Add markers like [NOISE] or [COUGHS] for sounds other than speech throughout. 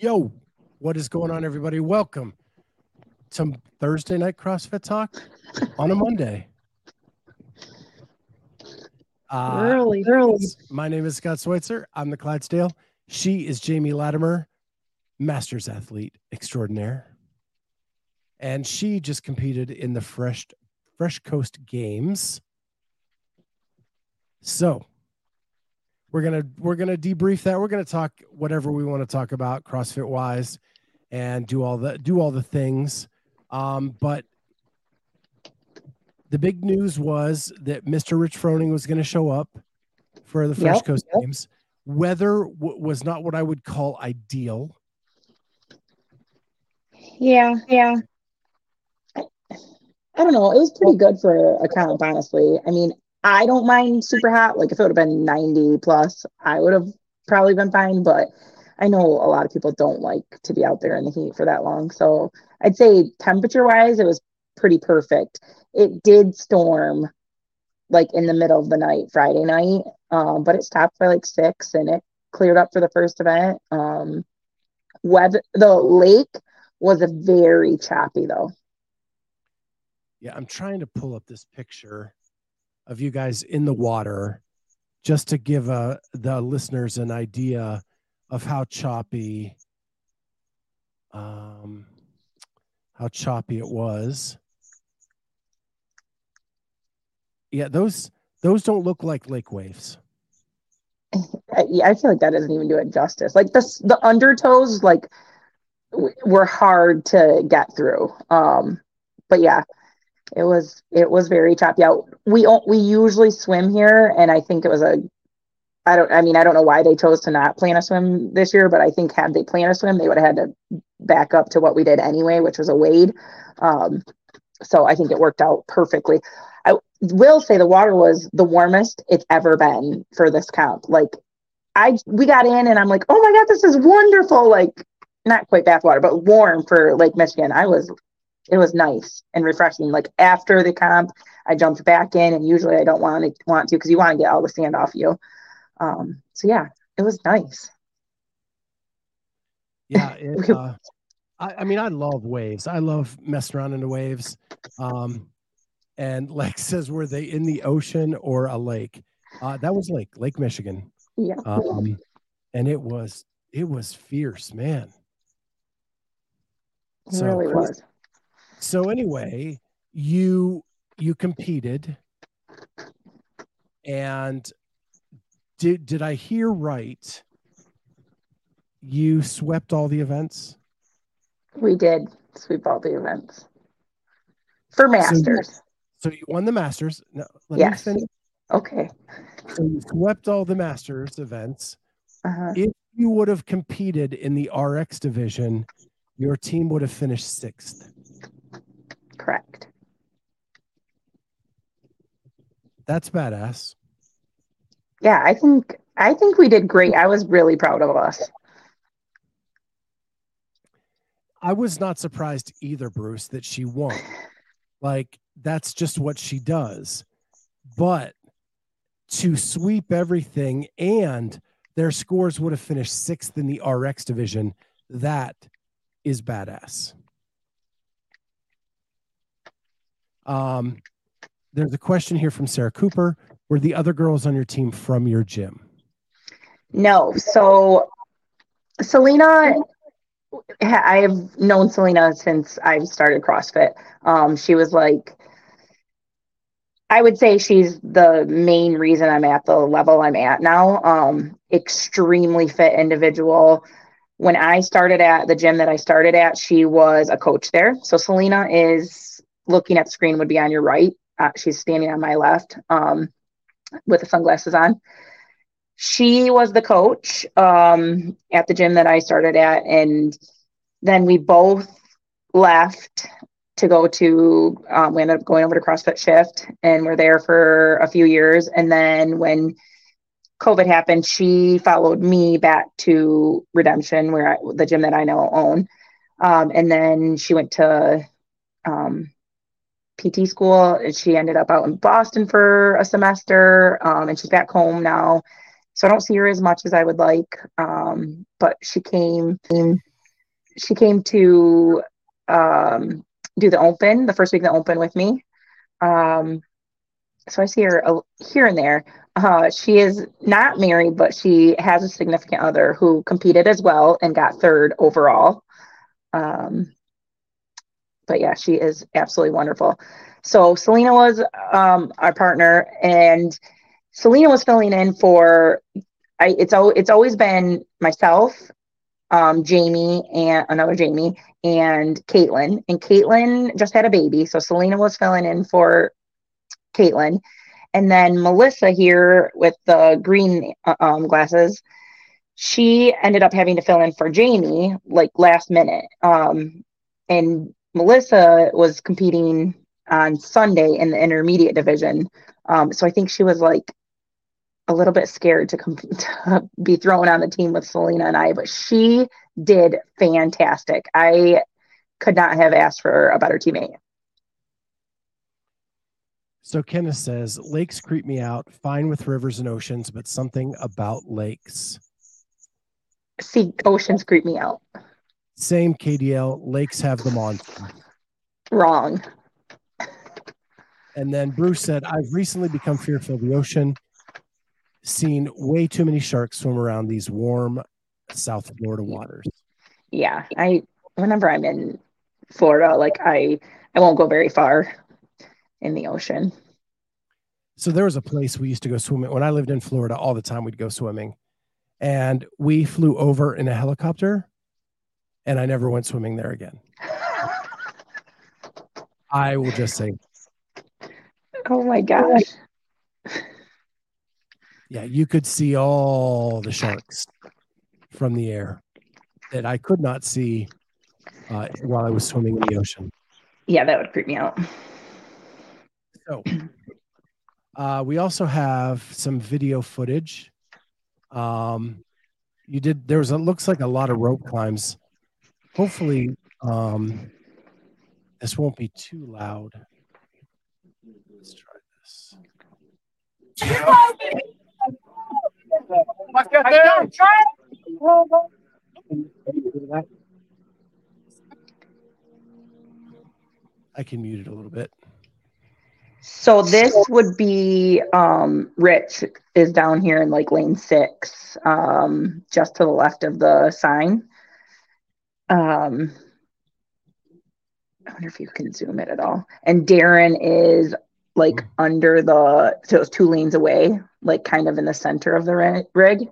Yo, what is going on, everybody? Welcome to Thursday Night CrossFit Talk on a Monday. Uh, Early, early. My name is Scott Schweitzer. I'm the Clydesdale. She is Jamie Latimer, Masters athlete extraordinaire. And she just competed in the Fresh Fresh Coast Games. So we're gonna we're gonna debrief that. We're gonna talk whatever we want to talk about CrossFit wise, and do all the do all the things. Um, but the big news was that Mr. Rich Froning was going to show up for the Fresh Yep, Coast yep. Games. Weather w- was not what I would call ideal. Yeah, yeah. I, don't know. It was pretty good for a comp, honestly. I mean, I don't mind super hot. Like if it would have been 90 plus, I would have probably been fine. But I know a lot of people don't like to be out there in the heat for that long. So I'd say temperature wise, it was pretty perfect. It did storm like in the middle of the night, Friday night. Um, but it stopped by like six and it cleared up for the first event. Um, weather, the lake was a very choppy though. Yeah, I'm trying to pull up this picture of you guys in the water just to give uh, the listeners an idea of how choppy um how choppy it was. Yeah, those those don't look like lake waves. I, I feel like that doesn't even do it justice. Like the the undertows, like were hard to get through. Um, but yeah, it was it was very choppy out. We we usually swim here, and I think it was a. I don't. I mean, I don't know why they chose to not plan a swim this year, but I think had they planned a swim, they would have had to back up to what we did anyway, which was a wade. Um, so I think it worked out perfectly. I will say the water was the warmest it's ever been for this comp. Like I we got in and I'm like, oh my god, this is wonderful. Like not quite bathwater, but warm for Lake Michigan. I was it was nice and refreshing. Like after the comp, I jumped back in and usually I don't want to want to because you want to get all the sand off you. Um so yeah, it was nice. Yeah, it, [LAUGHS] uh, I, I mean, I love waves. I love messing around in the waves. Um, and [LAUGHS] Lex says, were they in the ocean or a lake? Uh, that was Lake Lake Michigan, Yeah. um, and it was it was fierce, man. it really crazy. was. So anyway, you you competed, and did did I hear right? You swept all the events. We did sweep all the events. For masters. So you won the Masters. No, let Yes. Okay. So you swept all the Masters events. Uh-huh. If you would have competed in the RX division, your team would have finished sixth. Correct. That's badass. Yeah, I think I think we did great. I was really proud of us. I was not surprised either, Bruce, that she won. Like that's just what she does. But to sweep everything and their scores would have finished sixth in the RX division, that is badass. Um, there's a question here from Sarah Cooper. Were the other girls on your team from your gym? No, so Selena, I have known Selena since I've started CrossFit. Um, she was like, I would say she's the main reason I'm at the level I'm at now. Um, extremely fit individual. When I started at the gym that I started at, she was a coach there. So Selena is looking at the screen would be on your right. Uh, she's standing on my left um, with the sunglasses on. she was the coach um, at the gym that I started at, and then we both left to go to. Um, we ended up going over to CrossFit Shift, and we're there for a few years. And then when COVID happened, she followed me back to Redemption, where I, the gym that I now own. Um, and then she went to um, PT school. And she ended up out in Boston for a semester, um, and she's back home now. So I don't see her as much as I would like. Um, but she came, she came to um, do the open the first week of the open with me. Um, so I see her here and there. Uh, she is not married, but she has a significant other who competed as well and got third overall. Um, but yeah, she is absolutely wonderful. So Selena was um, our partner, and Selena was filling in for. I it's al- it's always been myself, um, Jamie, and another Jamie, and Caitlin. And Caitlin just had a baby, so Selena was filling in for Caitlin, and then Melissa here with the green uh, um, glasses she ended up having to fill in for Jamie like last minute. Um, and Melissa was competing on Sunday in the intermediate division. Um, so I think she was like a little bit scared to, comp- [LAUGHS] to be thrown on the team with Selena and I, but she did fantastic. I could not have asked for a better teammate. So Kenneth says, lakes creep me out, fine with rivers and oceans, but something about lakes see oceans creep me out. Same KDL. Lakes have them on. Wrong. And then Bruce said, I've recently become fearful of the ocean, seen way too many sharks swim around these warm South Florida waters. Yeah. I whenever I'm in Florida, like I I won't go very far in the ocean. So there was a place we used to go swimming when I lived in Florida all the time we'd go swimming and we flew over in a helicopter and I never went swimming there again. I will just say. [LAUGHS] Oh my gosh. Yeah, you could see all the sharks from the air that I could not see uh, while I was swimming in the ocean. Yeah, that would creep me out. So, uh, we also have some video footage um, you did. There was a looks like a lot of rope climbs. Hopefully, um, this won't be too loud. Let's try this. I can mute it a little bit. So this would be um, Rich is down here in like lane six, um, just to the left of the sign. Um, I wonder if you can zoom it at all. And Darren is like mm. under the so it's two lanes away, like kind of in the center of the rig.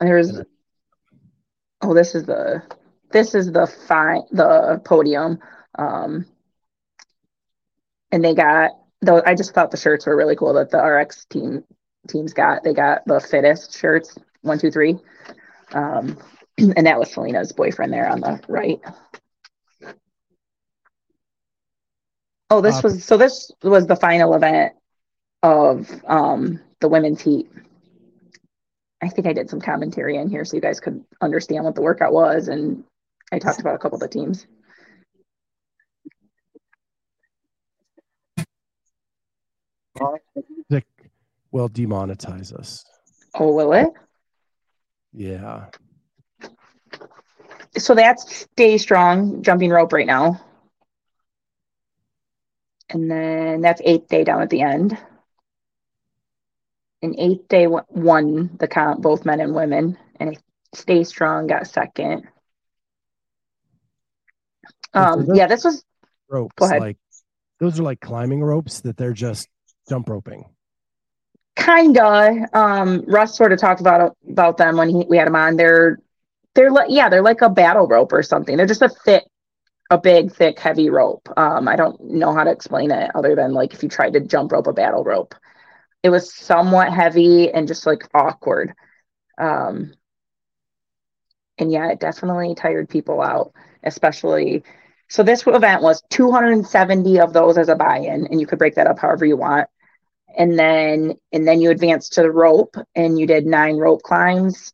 There's oh, this is the this is the fine the podium. Um, and they got though I just thought the shirts were really cool that the RX team teams got. They got the fittest shirts, one, two, three. Um, and that was Selena's boyfriend there on the right. Oh, this uh, was so this was the final event of um the women's heat. I think I did some commentary in here so you guys could understand what the workout was and I talked about a couple of the teams. Will demonetize us. Oh, will it? Yeah. So that's day strong jumping rope right now. And then that's eighth day down at the end. And eighth day won the count, both men and women. And stay strong got second. Um, yeah, this was ropes. Like those are like climbing ropes that they're just jump roping? Kinda. Um, Russ sort of talked about about them when he, we had him on. They're they're like yeah, they're like a battle rope or something. They're just a thick, a big, thick, heavy rope. Um, I don't know how to explain it other than like if you tried to jump rope a battle rope, it was somewhat heavy and just like awkward. Um, and yeah, it definitely tired people out, especially. So this event was 270 of those as a buy-in, and you could break that up however you want. And then and then you advanced to the rope, and you did nine rope climbs,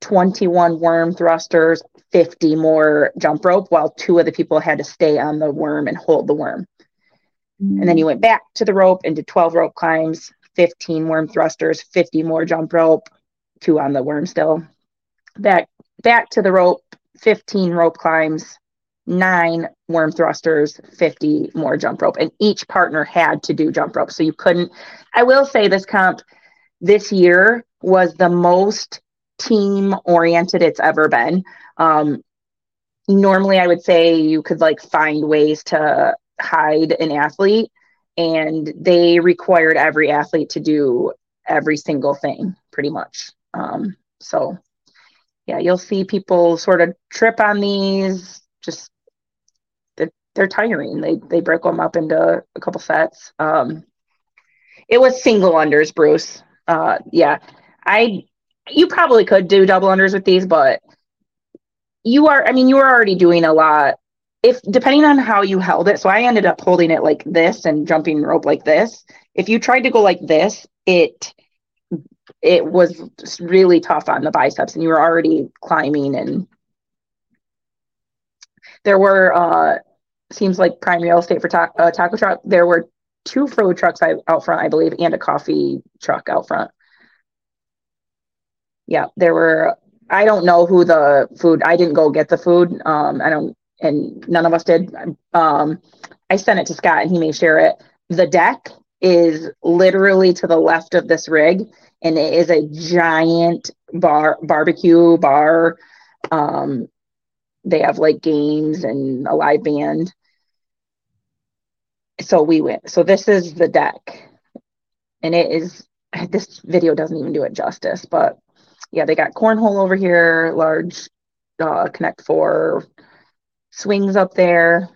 21 worm thrusters, 50 more jump rope, while two of the people had to stay on the worm and hold the worm. Mm-hmm. And then you went back to the rope and did 12 rope climbs, 15 worm thrusters, 50 more jump rope, two on the worm still. Back back to the rope, 15 rope climbs, nine worm thrusters, 50 more jump rope. And each partner had to do jump rope. So you couldn't, I will say this comp this year was the most team oriented it's ever been. Um, normally, I would say you could like find ways to hide an athlete, and they required every athlete to do every single thing pretty much. Um, so yeah, you'll see people sort of trip on these. Just they're, tiring. They they break them up into a couple sets. Um, it was single unders, Bruce. Uh, yeah, I you probably could do double unders with these, but you are. I mean, you are already doing a lot. If depending on how you held it, so I ended up holding it like this and jumping rope like this. If you tried to go like this, it it was really tough on the biceps and you were already climbing and there were uh seems like prime real estate for ta- uh, taco truck there were two food trucks out front i believe and a coffee truck out front yeah there were i don't know who the food i didn't go get the food um i don't and none of us did um i sent it to scott and he may share it the deck is literally to the left of this rig and it is a giant bar barbecue bar. Um, they have like games and a live band. So we went. So this is the deck, and it is. This video doesn't even do it justice, but yeah, they got cornhole over here, large uh, Connect Four swings up there.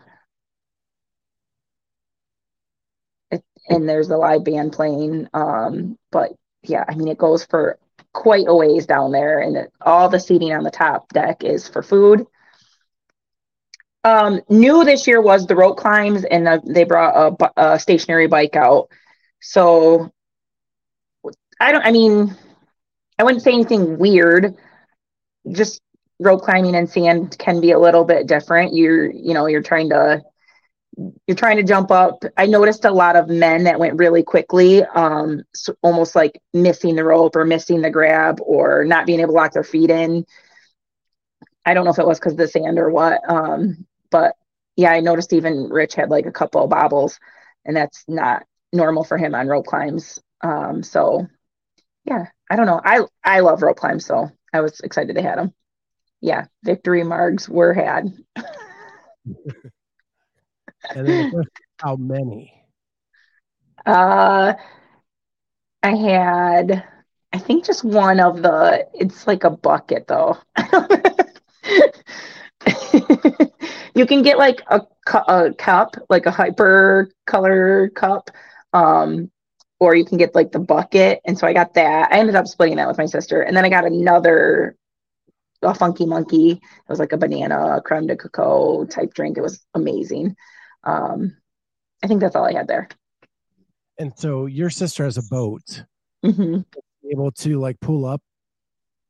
It, and there's a live band playing. Um, but yeah, I mean, it goes for quite a ways down there, and it, all the seating on the top deck is for food. Um, new this year was the rope climbs, and the, they brought a, a stationary bike out. So I don't, I mean, I wouldn't say anything weird. Just rope climbing and sand can be a little bit different. You're, you know, you're trying to you're trying to jump up. I noticed a lot of men that went really quickly, um, so almost like missing the rope or missing the grab or not being able to lock their feet in. I don't know if it was because of the sand or what, um, but yeah, I noticed even Rich had like a couple of bobbles, and that's not normal for him on rope climbs. Um, so yeah, I don't know. I I love rope climbs, so I was excited they had them. Yeah, victory marks were had. [LAUGHS] And then how many? Uh, I had, I think just one of the. It's like a bucket though. [LAUGHS] you can get like a, a cup, like a hyper color cup, um, or you can get like the bucket. And so I got that. I ended up splitting that with my sister, and then I got another a funky monkey. It was like a banana creme de cocoa type drink. It was amazing um, I think that's all I had there. And so your sister has a boat. Mm-hmm. Able to like pull up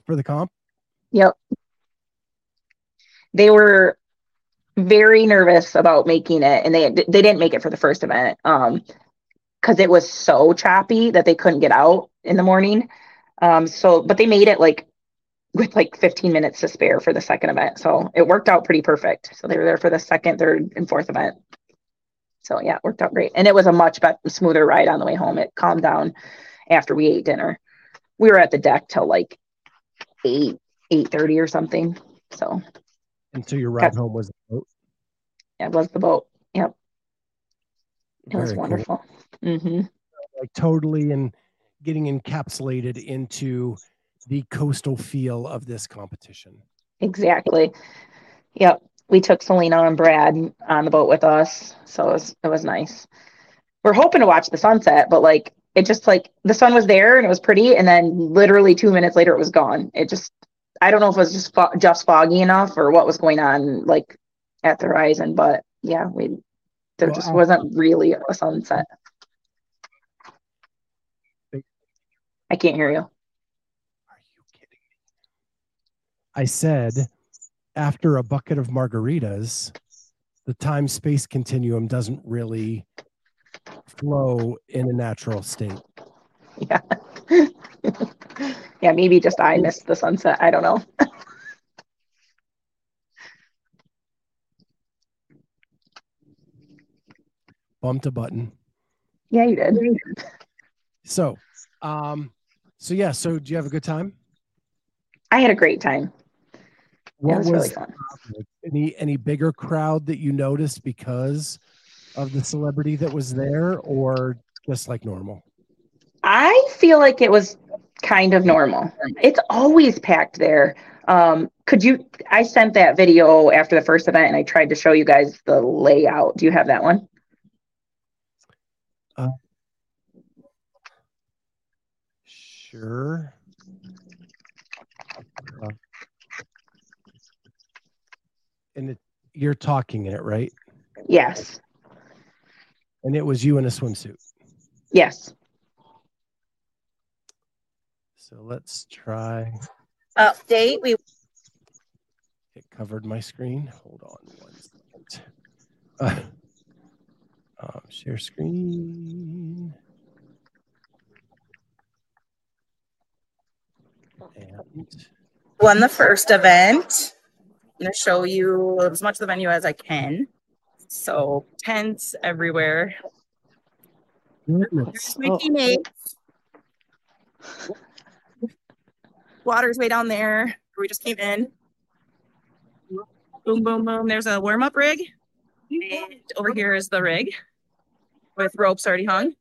for the comp. Yep. They were very nervous about making it, and they they didn't make it for the first event. Um, because it was so choppy that they couldn't get out in the morning. Um, so but they made it like with like 15 minutes to spare for the second event. So it worked out pretty perfect. So they were there for the second, third, and fourth event. So yeah, it worked out great. And it was a much better, smoother ride on the way home. It calmed down after we ate dinner. We were at the deck till like eight, eight thirty or something. So And so your ride home was the boat? Yeah, it was the boat. Yep. It Very was wonderful. Cool. Mm-hmm. Like totally and getting encapsulated into the coastal feel of this competition. Exactly. Yep we took Selena and Brad on the boat with us, so it was it was nice. We're hoping to watch the sunset, but like it just like the sun was there and it was pretty, and then literally two minutes later it was gone. It just I don't know if it was just fo- just foggy enough or what was going on like at the horizon, but yeah, we there Well, just wasn't really a sunset. I can't hear you. Are you kidding me? I said, after a bucket of margaritas, the time space continuum doesn't really flow in a natural state. Yeah. [LAUGHS] yeah, maybe just I missed the sunset. I don't know. [LAUGHS] Bumped a button. Yeah, you did. So, um, so yeah. So, do you have a good time? I had a great time. It What was was, really fun. any any bigger crowd that you noticed because of the celebrity that was there, or just like normal? I feel like it was kind of normal. It's always packed there. Um, could you? I sent that video after the first event, and I tried to show you guys the layout. Do you have that one? Sure. Uh, and it, you're talking in it, right? Yes. And it was you in a swimsuit. Yes. So let's try. update. We It covered my screen. Hold on one second. [LAUGHS] Uh, um, share screen. And won the first event. I'm gonna show you as much of the venue as I can. So tents everywhere. goodness. There's my teammates. Oh. Water's way down there. where We just came in. Boom, boom, boom. There's a warm up rig. And over here is the rig with ropes already hung.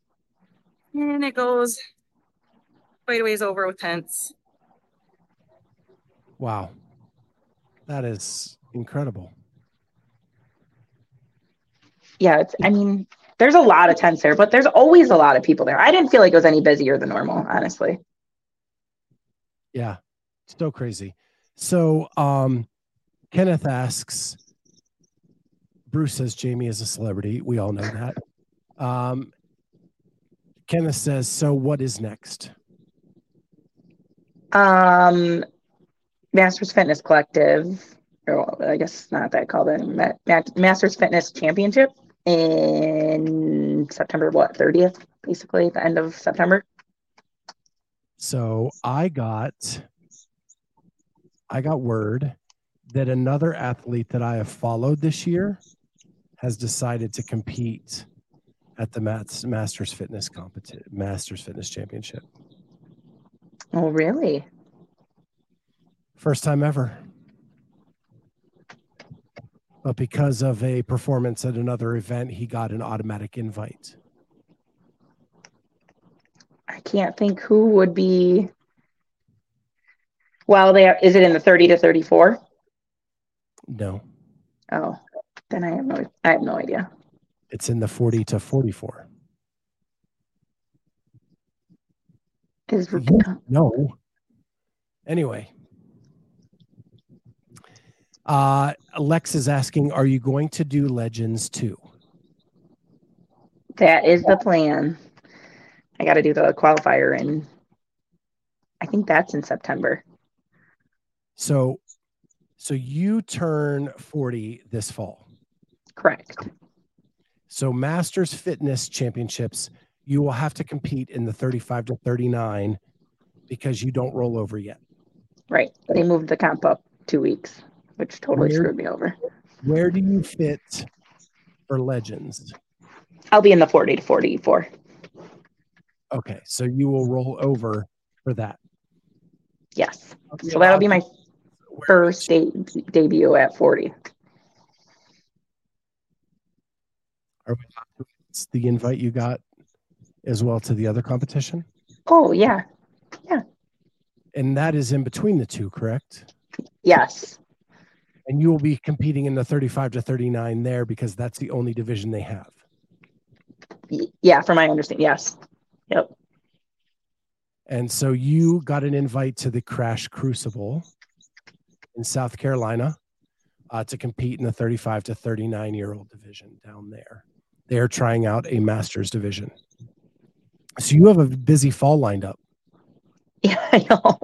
And it goes quite a ways over with tents. Wow. That is incredible. Yeah. It's. I mean, there's a lot of tents there, but there's always a lot of people there. I didn't feel like it was any busier than normal, honestly. Yeah. So crazy. So um Kenneth asks Bruce says Jamie is a celebrity. We all know that. Um Kenneth says, so what is next? Um, Masters Fitness Collective, or I guess not that called it, Ma- Ma- Masters Fitness Championship in September, what, 30th, basically, the end of September. So I got I got word that another athlete that I have followed this year has decided to compete at the Masters Fitness competition Masters Fitness Championship. Oh, really? First time ever. But because of a performance at another event, he got an automatic invite. I can't think who would be. Well, they are, is it in the 30 to 34? No, Oh, then I have no, I have no idea. it's in the 40 to 44. Is No. Anyway. Uh Lex is asking, are you going to do legends too? that is the plan. I got to do the qualifier and I think that's in September. So so you turn 40 this fall. Correct. So Masters Fitness Championships, you will have to compete in the 35 to 39 because you don't roll over yet. Right. They moved the comp up two weeks, which totally Weird. screwed me over. Where do you fit for legends? I'll be in the 40 to 44. Okay, so you will roll over for that. Yes. So that'll be my first de- debut at 40. Are It's the invite you got as well to the other competition, Oh, yeah. yeah. and that is in between the two, correct? Yes. And you will be competing in the 35 to 39 there because that's the only division they have. Yeah, from my understanding. Yes. Yep. And so you got an invite to the Crash Crucible in South Carolina uh, to compete in the 35 to 39 year old division down there. They are trying out a master's division. So you have a busy fall lined up. [LAUGHS] Yeah, I know.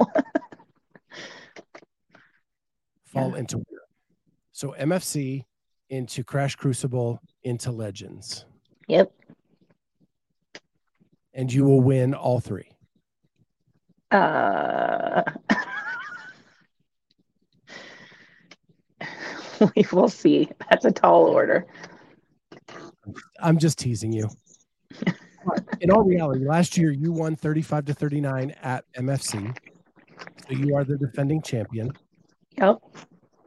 fall [LAUGHS] Yeah. into. So MFC into Crash Crucible into Legends, yep. and you will win all three. Uh, [LAUGHS] we will see. That's a tall order. I'm just teasing you. [LAUGHS] In all reality, last year you won 35 to 39 at MFC. So you are the defending champion. Yep.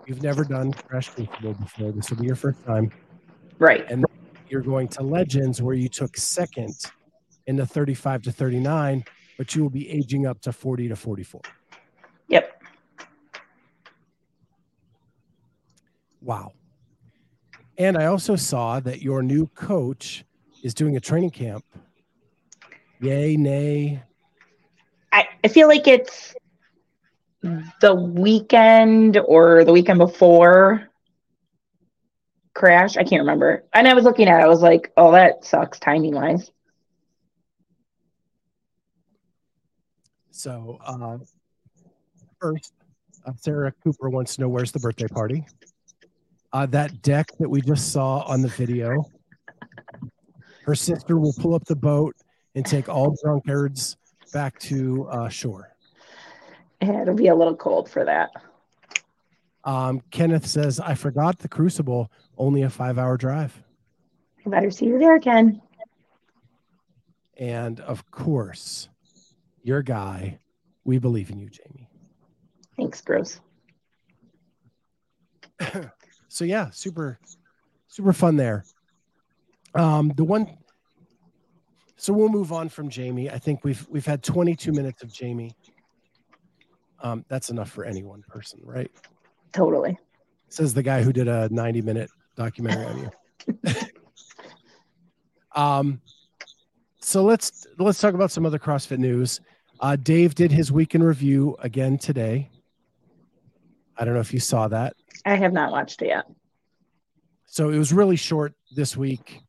You've never done Crash Crucible before. This will be your first time. Right. And you're going to Legends where you took second in the 35 to 39, but you will be aging up to 40 to 44. Yep. Wow. And I also saw that your new coach is doing a training camp. Yay, nay. I, I feel like it's the weekend or the weekend before crash. I can't remember. And I was looking at it, I was like, oh, that sucks timing wise. So, uh, first, uh, Sarah Cooper wants to know where's the birthday party. Uh, that deck that we just saw on the video, her sister will pull up the boat and take all drunkards back to uh, shore. It'll be a little cold for that. Um, Kenneth says, I forgot the Crucible, only a five hour drive. I better see you there, Ken. And of course, your guy, we believe in you, Jamie. Thanks, Bruce. [CLEARS THROAT] so yeah, super, super fun there. Um, the one, so we'll move on from Jamie. I think we've we've had 22 minutes of Jamie. Um, that's enough for any one person, right? Totally. Says the guy who did a 90 minute documentary on you. um, so let's let's talk about some other CrossFit news. Uh, Dave did his week in review again today. I don't know if you saw that. I have not watched it yet. So it was really short this week.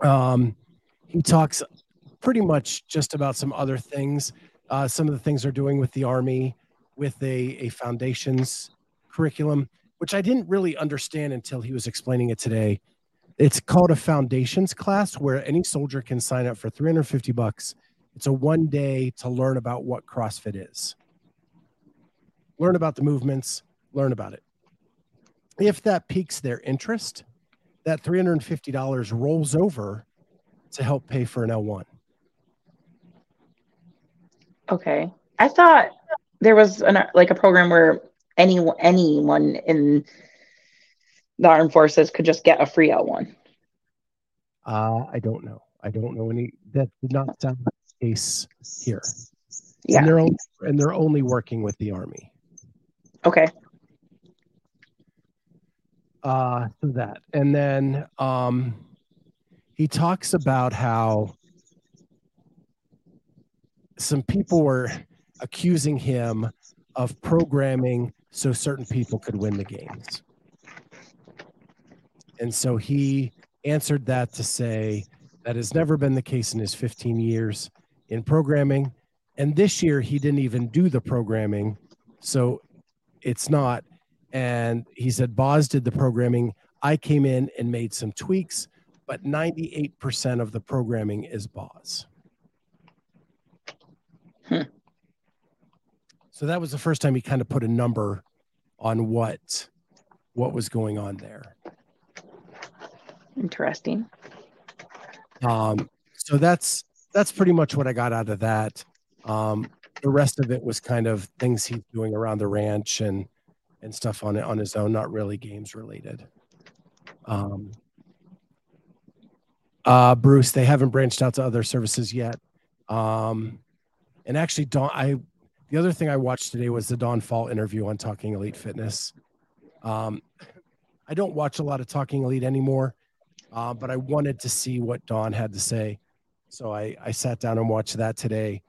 Um, he talks pretty much just about some other things. Uh, some of the things they're doing with the Army, with a, a foundations curriculum, which I didn't really understand until he was explaining it today. It's called a foundations class where any soldier can sign up for 350 bucks. It's a one day to learn about what CrossFit is. Learn about the movements, learn about it. If that piques their interest, that $350 rolls over to help pay for an L1. Okay. I thought there was an, like a program where any anyone in the armed forces could just get a free L1. Uh, I don't know. I don't know any. That did not sound like the case here. Yeah. And they're only, and they're only working with the army. Okay. Uh, so that, and then um, he talks about how some people were accusing him of programming so certain people could win the games. And so he answered that to say that has never been the case in his 15 years in programming. And this year he didn't even do the programming. So it's not. And he said, Boz did the programming. I came in and made some tweaks, but 98% of the programming is Boz. Hmm. So that was the first time he kind of put a number on what what was going on there. Interesting. Um, so that's that's pretty much what I got out of that. Um, the rest of it was kind of things he's doing around the ranch and and stuff on it on his own, not really games related. Um, uh, Bruce, they haven't branched out to other services yet. Um, and actually, Don, I the other thing I watched today was the Don Faul interview on Talking Elite Fitness. Um, I don't watch a lot of Talking Elite anymore, uh, but I wanted to see what Don had to say, so I, I sat down and watched that today.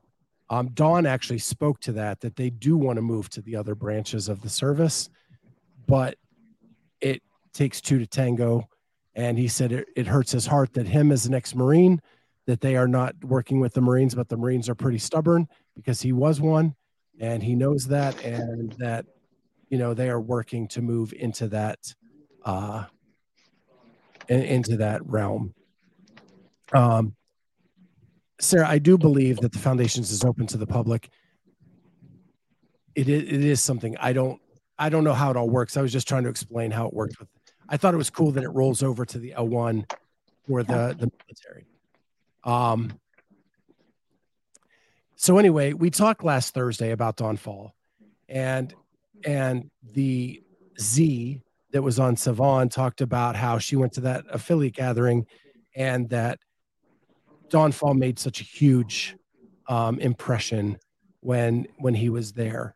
Um, Don actually spoke to that that they do want to move to the other branches of the service, but it takes two to tango. And he said it, it hurts his heart that him as an ex-marine, that they are not working with the Marines, but the Marines are pretty stubborn because he was one, and he knows that, and that you know they are working to move into that uh, into that realm. Um, Sarah, I do believe that the foundations is open to the public. It is, it is something I don't I don't know how it all works. I was just trying to explain how it works. With I thought it was cool that it rolls over to the L1 for the the military. Um. So anyway, we talked last Thursday about Don Faul, and and the Z that was on Sevan talked about how she went to that affiliate gathering, and that Don Faul made such a huge um, impression when when he was there.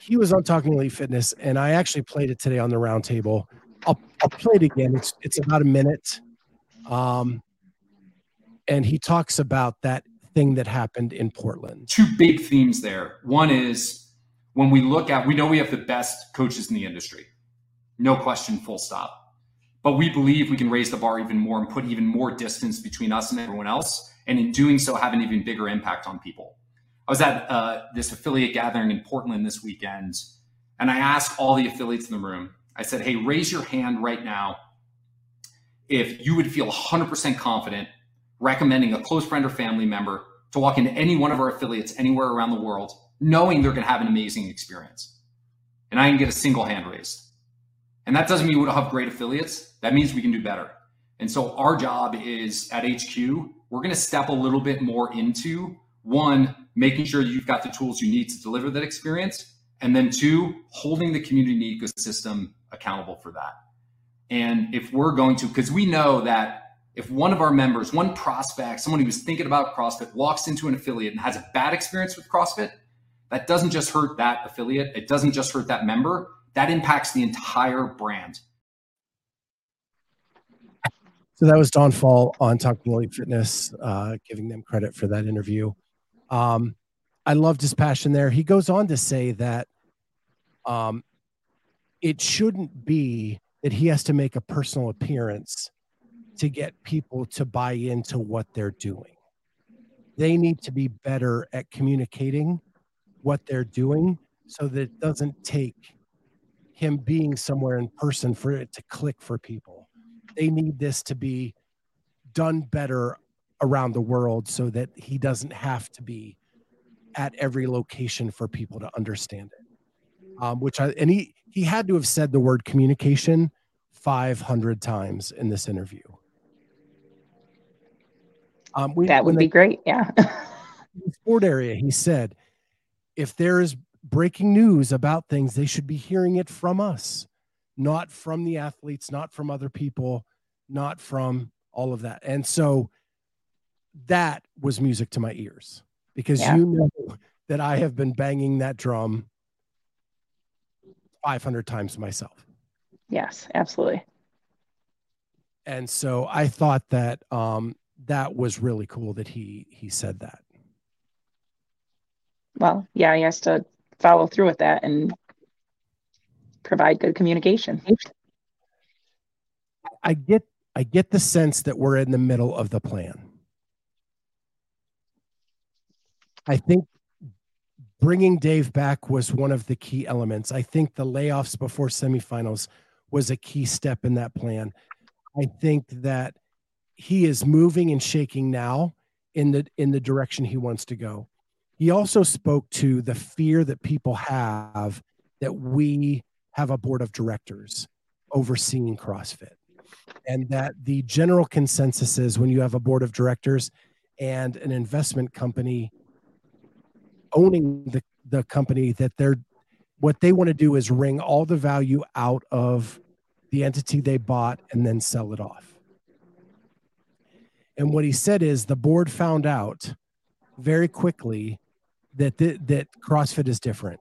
He was on Talking Elite Fitness, and I actually played it today on the roundtable. I'll, I'll play it again. It's it's about a minute, um, and he talks about that thing that happened in Portland. Two big themes there. One is when we look at, we know we have the best coaches in the industry, no question, full stop but we believe we can raise the bar even more and put even more distance between us and everyone else. And in doing so, have an even bigger impact on people. I was at uh, this affiliate gathering in Portland this weekend, and I asked all the affiliates in the room, I said, hey, raise your hand right now if you would feel 100% confident recommending a close friend or family member to walk into any one of our affiliates anywhere around the world, knowing they're going to have an amazing experience. And I didn't get a single hand raised. And that doesn't mean we don't have great affiliates. That means we can do better. And so our job is at HQ, we're going to step a little bit more into one, making sure you've got the tools you need to deliver that experience. And then two, holding the community ecosystem accountable for that. And if we're going to, because we know that if one of our members, one prospect, someone who was thinking about CrossFit walks into an affiliate and has a bad experience with CrossFit, that doesn't just hurt that affiliate. It doesn't just hurt that member that impacts the entire brand. So that was Don Dawnfall on Talking Elite Fitness, uh, giving them credit for that interview. Um, I loved his passion there. He goes on to say that um, it shouldn't be that he has to make a personal appearance to get people to buy into what they're doing. They need to be better at communicating what they're doing so that it doesn't take him being somewhere in person for it to click for people. They need this to be done better around the world so that he doesn't have to be at every location for people to understand it. Um, which I and he he had to have said the word communication 500 times in this interview. Um, we, that would be great. Yeah. [LAUGHS] sport area, he said, if there is breaking news about things, they should be hearing it from us, not from the athletes, not from other people, not from all of that. And so that was music to my ears because yeah. you know that I have been banging that drum 500 times myself. Yes, absolutely. And so I thought that um, that was really cool that he he said that. Well, yeah, he has to follow through with that and provide good communication. I get I get the sense that we're in the middle of the plan. I think bringing Dave back was one of the key elements. I think the layoffs before semifinals was a key step in that plan. I think that he is moving and shaking now in the in the direction he wants to go. He also spoke to the fear that people have that we have a board of directors overseeing CrossFit. And that the general consensus is when you have a board of directors and an investment company owning the, the company, that they're what they want to do is wring all the value out of the entity they bought and then sell it off. And what he said is the board found out very quickly that th- that CrossFit is different.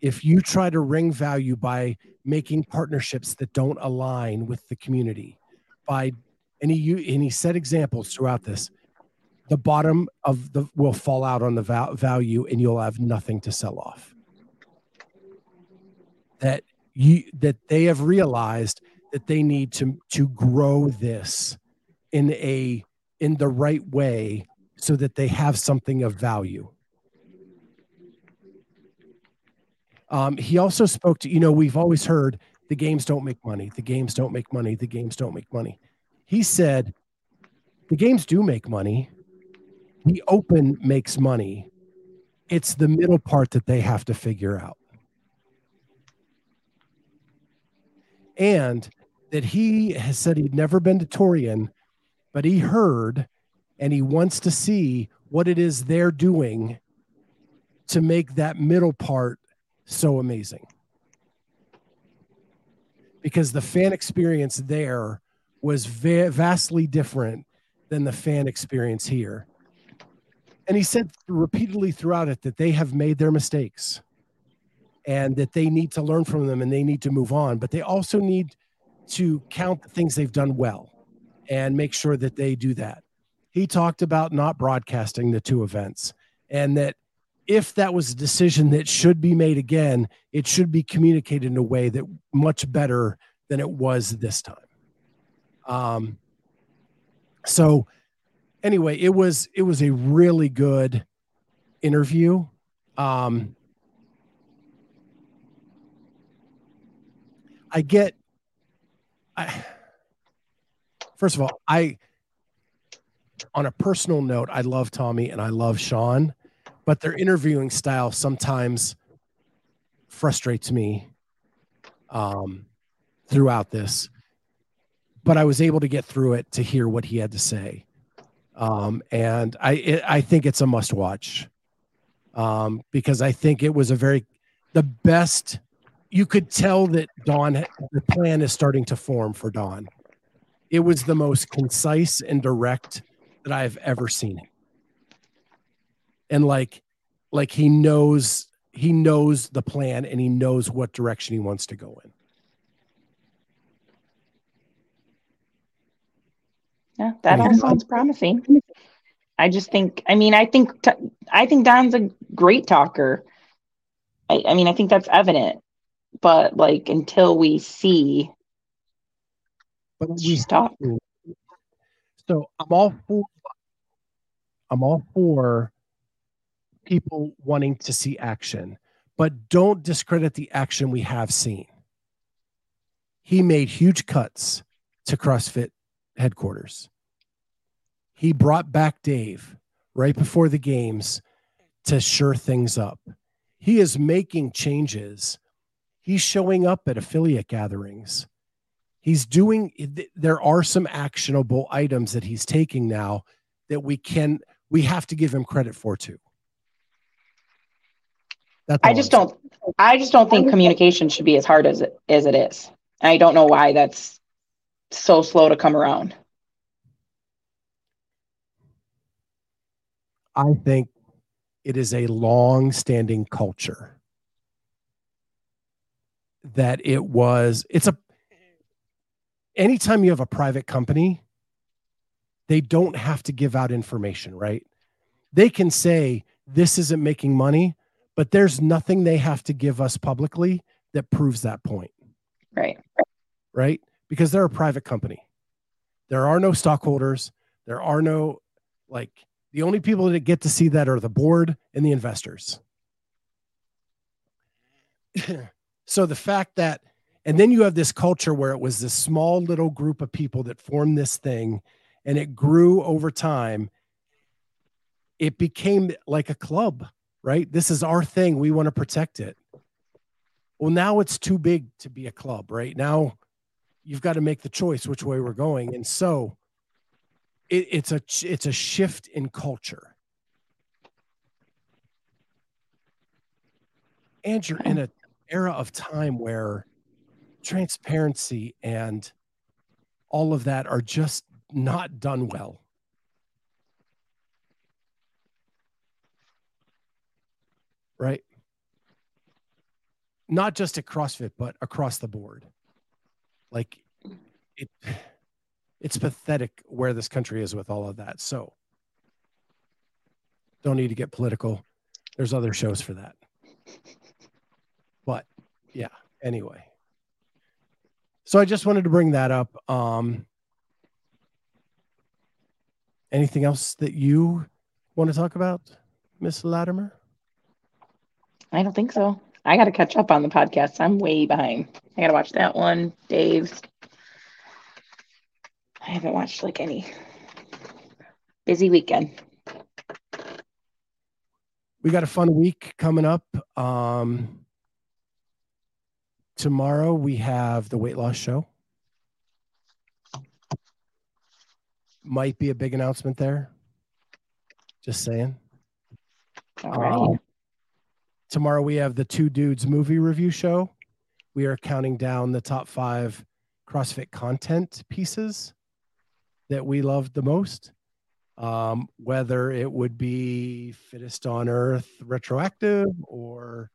If you try to wring value by making partnerships that don't align with the community, by he and he set examples throughout this. the bottom of the will fall out on the val- value and you'll have nothing to sell off that you that they have realized that they need to to grow this in a in the right way so that they have something of value. Um, he also spoke to you know we've always heard the games don't make money the games don't make money the games don't make money. He said the games do make money. The open makes money. It's the middle part that they have to figure out. And that he has said he'd never been to Torian, but he heard and he wants to see what it is they're doing to make that middle part so amazing. Because the fan experience there was va- vastly different than the fan experience here. And he said repeatedly throughout it that they have made their mistakes and that they need to learn from them and they need to move on, but they also need to count the things they've done well and make sure that they do that. He talked about not broadcasting the two events and that if that was a decision that should be made again, it should be communicated in a way that much better than it was this time. Um, so anyway, it was it was a really good interview. Um, I get. I, first of all, I, on a personal note, I love Tommy and I love Sean, but their interviewing style sometimes frustrates me um, throughout this. But I was able to get through it to hear what he had to say, um, and I it, I think it's a must watch um, because I think it was a very the best you could tell that Don, the plan is starting to form for Don. It was the most concise and direct that I've ever seen him. And like, like he knows, he knows the plan and he knows what direction he wants to go in. Yeah, that all sounds promising. I just think, I mean, I think, I think Don's a great talker. I, I mean, I think that's evident but like until we see but we stop so i'm all for i'm all for people wanting to see action but don't discredit the action we have seen. He made huge cuts to crossfit headquarters. He brought back dave right before the games to sure things up. He is making changes. He's showing up at affiliate gatherings. He's doing, there are some actionable items that he's taking now that we can, we have to give him credit for too. I just don't, I just don't think communication should be as hard as it, as it is. I don't know why that's so slow to come around. I think it is a long standing culture that it was it's a anytime you have a private company they don't have to give out information right? They can say this isn't making money but there's nothing they have to give us publicly that proves that point. Right. Right? Because they're a private company. There are no stockholders. There are no like the only people that get to see that are the board and the investors. [CLEARS THROAT] So the fact that, and then you have this culture where it was this small little group of people that formed this thing and it grew over time. It became like a club, right? This is our thing. We want to protect it. Well, now it's too big to be a club, right? Now you've got to make the choice which way we're going. And so it, it's a it's a shift in culture. And you're in an era of time where transparency and all of that are just not done well. Right? Not just at CrossFit, but across the board. Like it it's pathetic where this country is with all of that. So Don't need to get political. There's other shows for that. But yeah, anyway. So I just wanted to bring that up. Um, anything else that you want to talk about, Miss Latimer? I don't think so. I got to catch up on the podcast. I'm way behind. I got to watch that one, Dave's. I haven't watched like any. Busy weekend. We got a fun week coming up. Um, tomorrow we have the weight loss show. Might be a big announcement there. Just saying. All right. Um, tomorrow we have the two dudes movie review show. We are counting down the top five CrossFit content pieces that we loved the most. Um, whether it would be fittest on earth retroactive or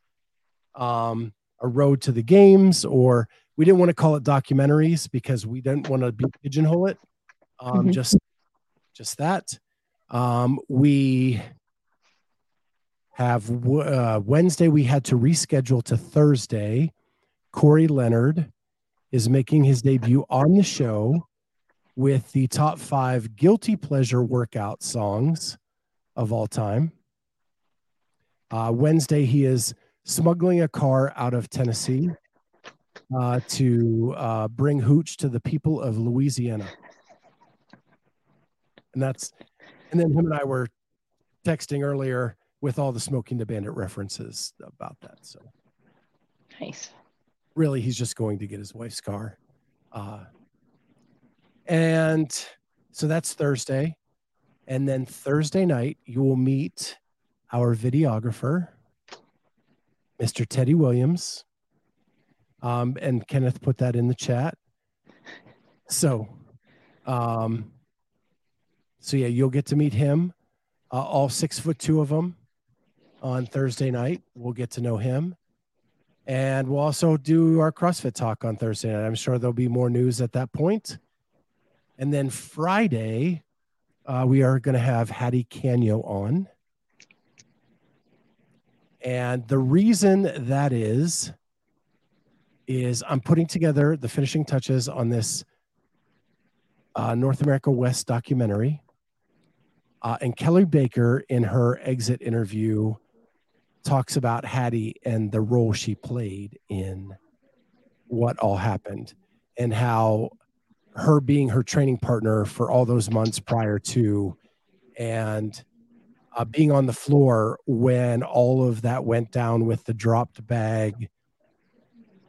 um, a road to the games, or we didn't want to call it documentaries because we didn't want to be pigeonhole it. Um, Mhm. Just, just that. Um, we have uh, Wednesday. We had to reschedule to Thursday. Corey Leonard is making his debut on the show with the top five guilty pleasure workout songs of all time. Uh, Wednesday, he is smuggling a car out of Tennessee uh, to uh, bring hooch to the people of Louisiana. And that's, and then him and I were texting earlier with all the Smokey and the Bandit references about that. So Nice. really, he's just going to get his wife's car. Uh, and so that's Thursday. And then Thursday night, you will meet our videographer, Mr. Teddy Williams. Um, and Kenneth put that in the chat. So, um, so yeah, you'll get to meet him, uh, all six foot two of them on Thursday night. We'll get to know him. And we'll also do our CrossFit talk on Thursday night. I'm sure there'll be more news at that point. And then Friday, uh, we are going to have Hattie Kanyo on. And the reason that is, is I'm putting together the finishing touches on this uh, North America West documentary. Uh, and Kelly Baker, in her exit interview, talks about Hattie and the role she played in what all happened and how her being her training partner for all those months prior to and uh, being on the floor when all of that went down with the dropped bag.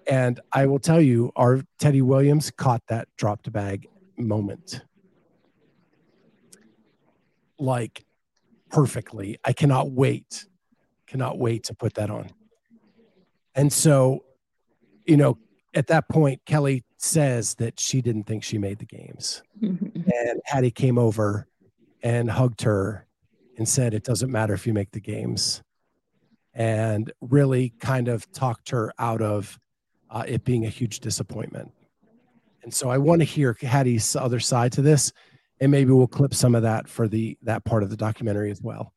And I will tell you, our Teddy Williams caught that dropped bag moment like perfectly. I cannot wait, cannot wait to put that on. And so, you know, at that point, Kelly says that she didn't think she made the games. Mhm. And Hattie came over and hugged her and said, It doesn't matter if you make the games. And really kind of talked her out of uh, it being a huge disappointment. And so I want to hear Hattie's other side to this, and maybe we'll clip some of that for the that part of the documentary as well.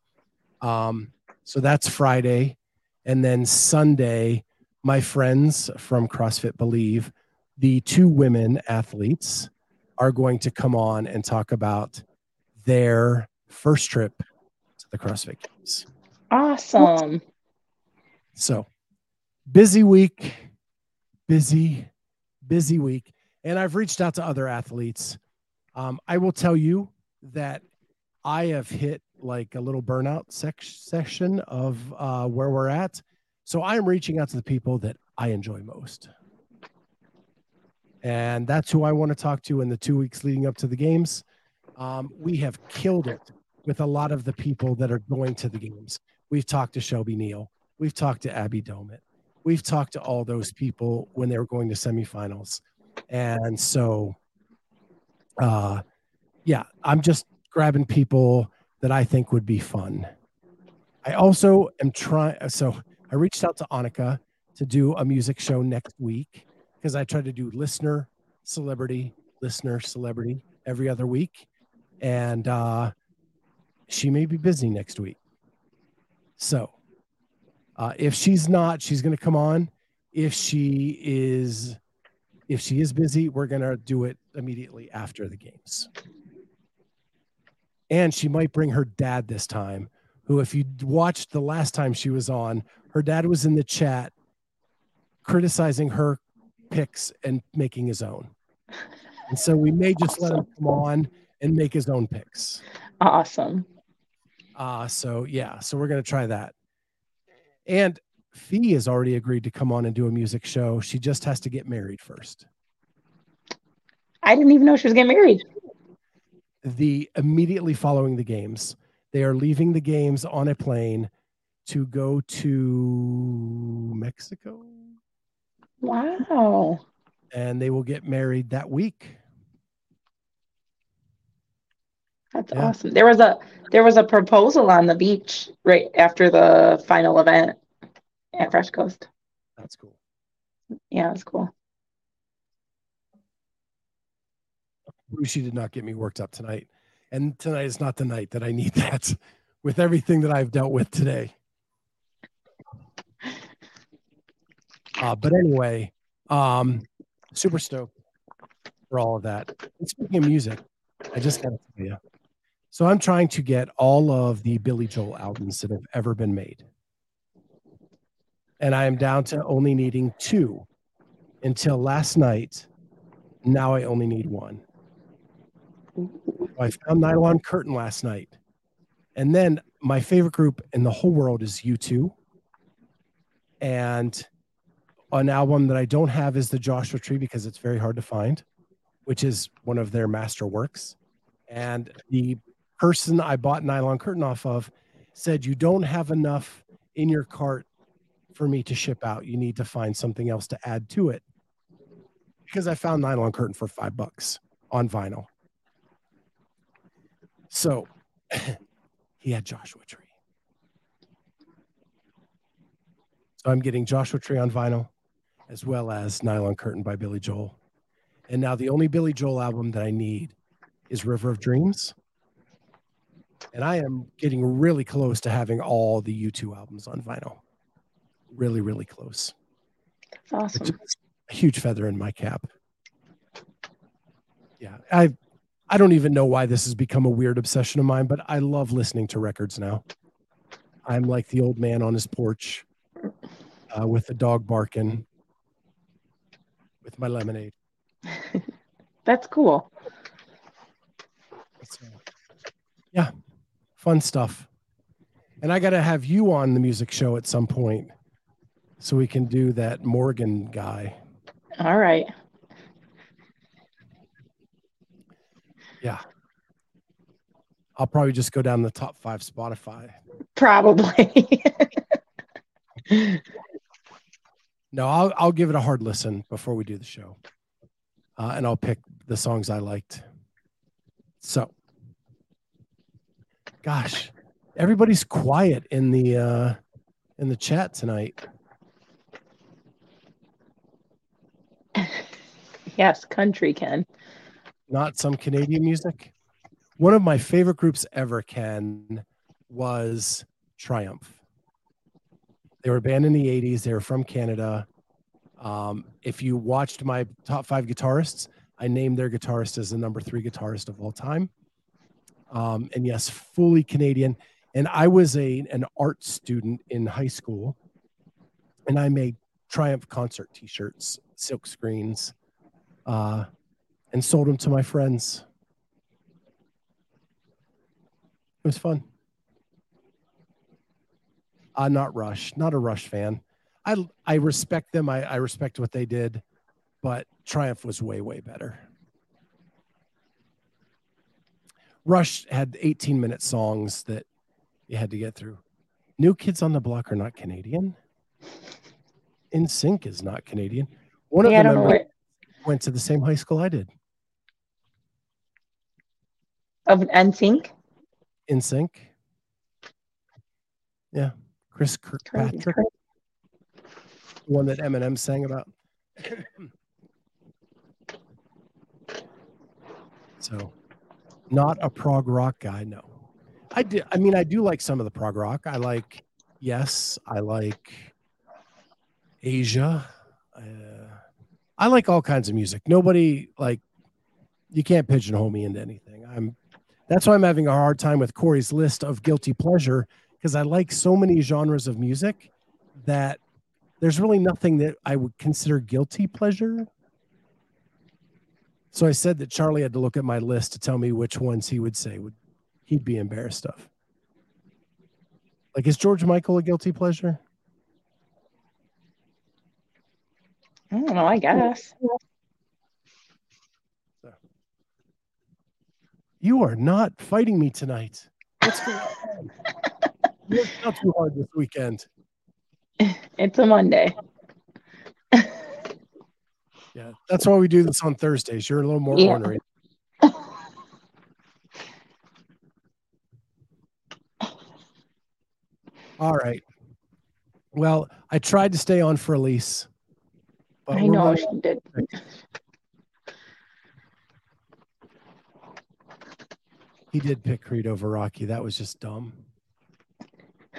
Um, so that's Friday, and then Sunday, my friends from CrossFit Believe, the two women athletes, are going to come on and talk about their first trip the CrossFit Games. Awesome. So busy week, busy, busy week. And I've reached out to other athletes. Um, I will tell you that I have hit like a little burnout sec- section of uh, where we're at. So I am reaching out to the people that I enjoy most. And that's who I want to talk to in the two weeks leading up to the games. Um, we have killed it with a lot of the people that are going to the games. We've talked to Shelby Neal. We've talked to Abby Domit. We've talked to all those people when they were going to semifinals. And so, uh, yeah, I'm just grabbing people that I think would be fun. I also am trying. So I reached out to Annika to do a music show next week because I try to do listener, celebrity, listener, celebrity every other week. And uh, she may be busy next week. So uh, if she's not, she's going to come on. If she is, if she is busy, we're going to do it immediately after the games. And she might bring her dad this time, who, if you watched the last time she was on, her dad was in the chat criticizing her picks and making his own. And so we may just awesome. let him come on and make his own picks. Awesome. Uh, so yeah, so we're gonna try that. And Fee has already agreed to come on and do a music show. She just has to get married first. I didn't even know she was getting married. The immediately following the games, they are leaving the games on a plane to go to Mexico. Wow. And they will get married that week. That's yeah. awesome. There was a there was a proposal on the beach right after the final event at Fresh Coast. That's cool. Yeah, it's cool. Brucey did not get me worked up tonight. And tonight is not the night that I need [LAUGHS] that with everything that I've dealt with today. Uh, but anyway, um, super stoked for all of that. And speaking of music, I just got to tell you. So I'm trying to get all of the Billy Joel albums that have ever been made. And I am down to only needing two until last night. Now I only need one. I found Nylon Curtain last night. And then my favorite group in the whole world is U2. And an album that I don't have is the Joshua Tree because it's very hard to find, which is one of their master works. And the person I bought Nylon Curtain off of said, You don't have enough in your cart for me to ship out. You need to find something else to add to it. Because I found Nylon Curtain for five bucks on vinyl. So [CLEARS THROAT] he had Joshua Tree. So I'm getting Joshua Tree on vinyl as well as Nylon Curtain by Billy Joel. And now the only Billy Joel album that I need is River of Dreams. And I am getting really close to having all the U2 albums on vinyl. Really, really close. That's awesome. A huge feather in my cap. Yeah. I I don't even know why this has become a weird obsession of mine, but I love listening to records now. I'm like the old man on his porch uh, with the dog barking with my lemonade. [LAUGHS] That's cool. Uh, yeah, fun stuff. And I got to have you on the music show at some point so we can do that Morgan guy. All right. Yeah. I'll probably just go down the top five Spotify. Probably. [LAUGHS] No, I'll I'll give it a hard listen before we do the show, uh, and I'll pick the songs I liked. So, gosh, everybody's quiet in the uh, in the chat tonight. [LAUGHS] Yes, country Ken. Not some Canadian music. One of my favorite groups ever, Ken, was Triumph. They were band in the 80s. They were from Canada. Um, if you watched my top five guitarists, I named their guitarist as the number three guitarist of all time. Um, and yes, fully Canadian. And I was a an art student in high school, and I made Triumph concert T-shirts, silk screens, uh, and sold them to my friends. It was fun. Uh, not Rush, not a Rush fan. I I respect them. I, I respect what they did, but Triumph was way way better. Rush had 18 minute songs that you had to get through. New Kids on the Block are not Canadian. NSYNC is not Canadian. One of them went to the same high school I did. Of NSYNC? Sync. Yeah. Chris Kirkpatrick, one that Eminem sang about. [COUGHS] so, not a prog rock guy. No, I do. I mean, I do like some of the prog rock. I like yes, I like Asia. Uh, I like all kinds of music. Nobody like you can't pigeonhole me into anything. I'm that's why I'm having a hard time with Corey's list of guilty pleasure because I like so many genres of music that there's really nothing that I would consider guilty pleasure. So I said that Charlie had to look at my list to tell me which ones he would say would he'd be embarrassed of. Like, is George Michael a guilty pleasure? I don't know. I guess. You are not fighting me tonight. What's going on? [LAUGHS] you not too hard this weekend. It's a Monday. Yeah, that's why we do this on Thursdays. You're a little more Yeah. ornery. [LAUGHS] All right. Well, I tried to stay on for Elise. but I know running- she did. he did pick Creed over Rocky. That was just dumb.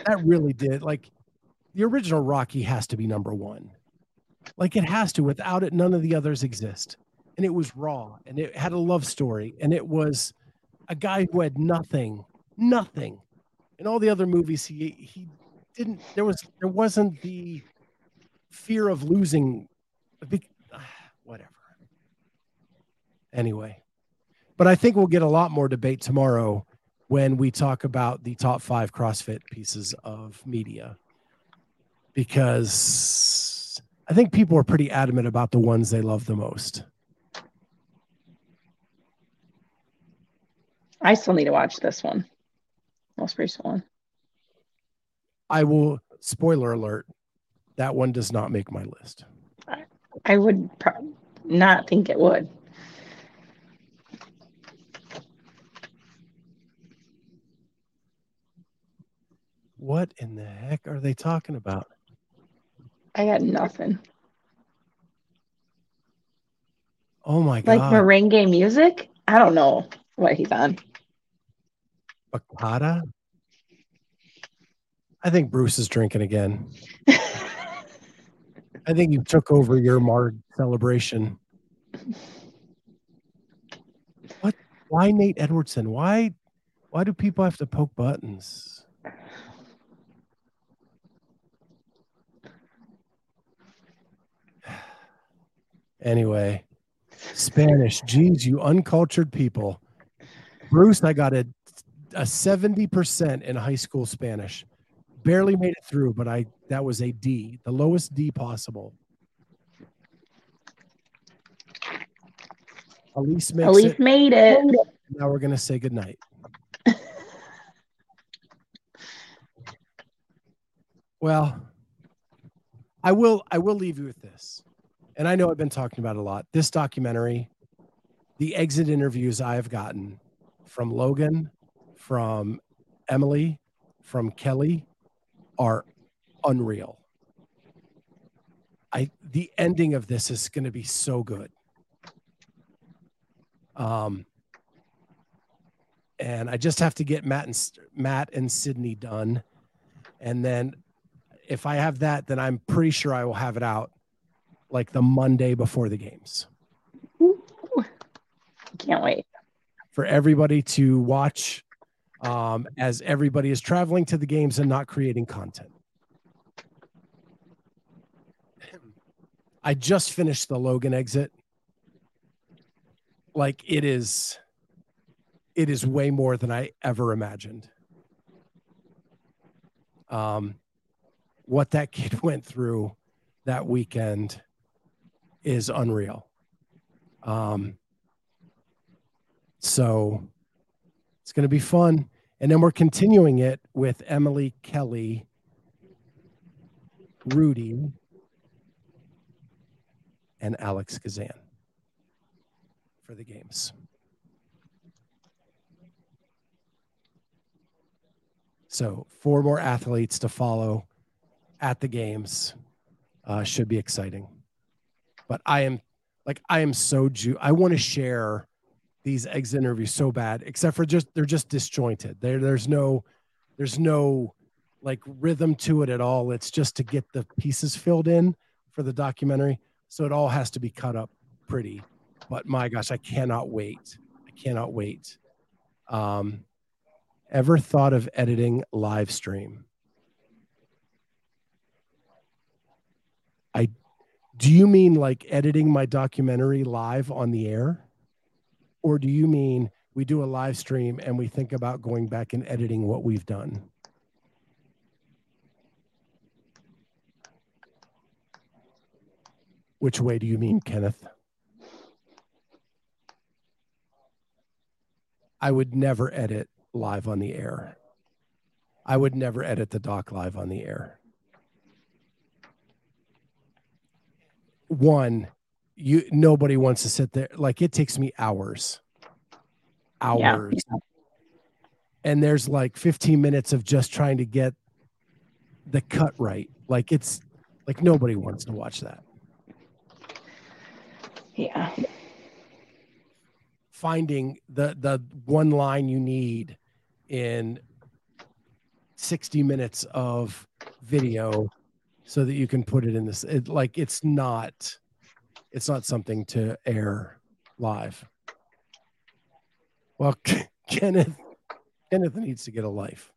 That really did. Like the original Rocky has to be number one. Like it has to. Without it, none of the others exist. And it was raw and it had a love story. And it was a guy who had nothing, nothing. In all the other movies, he he didn't there was there wasn't the fear of losing big [SIGHS] whatever. Anyway. But I think we'll get a lot more debate tomorrow when we talk about the top five CrossFit pieces of media. Because I think people are pretty adamant about the ones they love the most. I still need to watch this one. Most recent one. I will, spoiler alert, that one does not make my list. I would pro- not think it would. What in the heck are they talking about? I got nothing. Oh my god. Like merengue music? I don't know what he's on. Bachata? I think Bruce is drinking again. [LAUGHS] I think you took over your Marg celebration. What? Why Nate Edwardson? Why? Why do people have to poke buttons? Anyway, Spanish. Geez, you uncultured people. Bruce, I got a a 70% in high school Spanish. Barely made it through, but I that was a D, the lowest D possible. Elise makes Elise it. made it. Now we're gonna say goodnight. [LAUGHS] well, I will I will leave you with this. And I know I've been talking about a lot. This documentary, the exit interviews I have gotten from Logan, from Emily, from Kelly are unreal. I the ending of this is going to be so good. Um and I just have to get Matt and Matt and Sydney done. And then if I have that, then I'm pretty sure I will have it out like the Monday before the games Can't wait. for everybody to watch um, as everybody is traveling to the games and not creating content. [CLEARS THROAT] I just finished the Logan exit. Like it is, it is way more than I ever imagined. Um, what that [LAUGHS] kid went through that weekend is unreal. Um, so it's going to be fun. And then we're continuing it with Emily Kelly, Rudy, and Alex Kazan for the games. So, four more athletes to follow at the games uh, should be exciting. But I am like, I am so ju- I want to share these exit interviews so bad, except for just they're just disjointed. There, there's no, there's no like rhythm to it at all. It's just to get the pieces filled in for the documentary. So it all has to be cut up pretty. But my gosh, I cannot wait. I cannot wait. Um, ever thought of editing live stream? I do you mean like editing my documentary live on the air? Or do you mean we do a live stream and we think about going back and editing what we've done? Which way do you mean, Kenneth? I would never edit live on the air. I would never edit the doc live on the air. One, you nobody wants to sit there like it takes me hours. Hours. Yeah. And there's like 15 minutes of just trying to get the cut right. Like it's like nobody wants to watch that. Yeah finding the the one line you need in 60 minutes of video so that you can put it in this it, like it's not it's not something to air live. Well [LAUGHS] kenneth kenneth needs to get a life.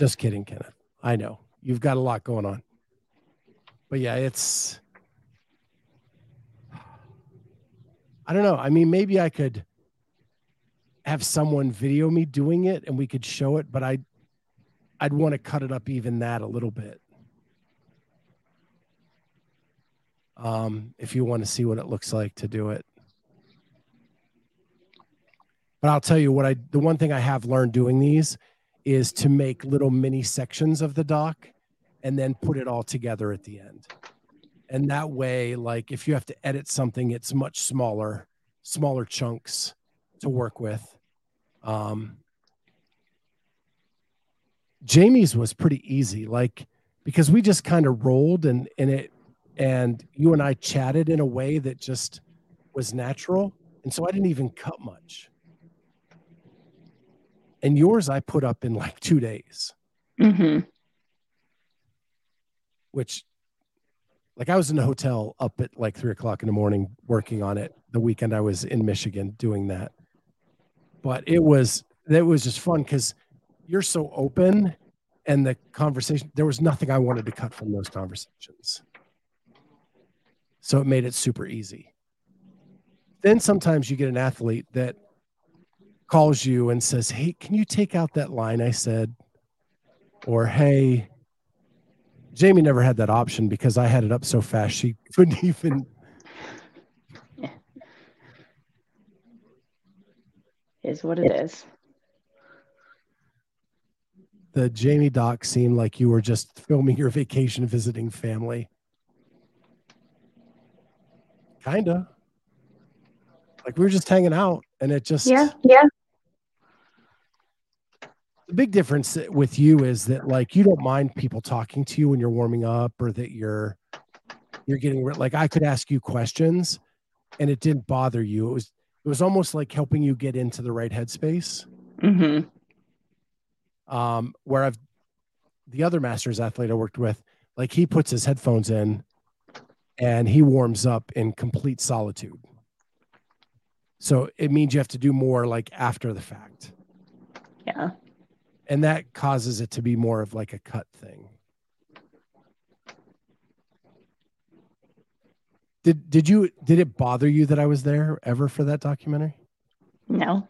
Just kidding kenneth. I know. You've got a lot going on. But yeah it's I don't know. I mean, maybe I could have someone video me doing it and we could show it, but I I'd want to cut it up even that a little bit. Um, if you want to see what it looks like to do it. But I'll tell you what I the one thing I have learned doing these is to make little mini sections of the doc and then put it all together at the end and that way like if you have to edit something it's much smaller smaller chunks to work with um jamie's was pretty easy like because we just kind of rolled and and it and you and i chatted in a way that just was natural and so i didn't even cut much and yours i put up in like two days mm-hmm. which like I was in a hotel up at like three o'clock in the morning working on it. The weekend I was in Michigan doing that, but it was it was just fun because you're so open and the conversation. There was nothing I wanted to cut from those conversations, so it made it super easy. Then sometimes you get an athlete that calls you and says, "Hey, can you take out that line I said?" Or, "Hey." Jamie never had that option because I had it up so fast she [LAUGHS] couldn't even. [LAUGHS] Is what it is. The Jamie doc seemed like you were just filming your vacation visiting family. Kinda. Like we were just hanging out and it just Yeah, yeah the big difference with you is that like you don't mind people talking to you when you're warming up or that you're you're getting like I could ask you questions and it didn't bother you. It was it was almost like helping you get into the right headspace. Mm-hmm. Um, where I've the other masters athlete I worked with, like he puts his headphones in and he warms up in complete solitude. So it means you have to do more like after the fact. Yeah. And that causes it to be more of like a cut thing. Did did you did it bother you that i was there ever for that documentary? No.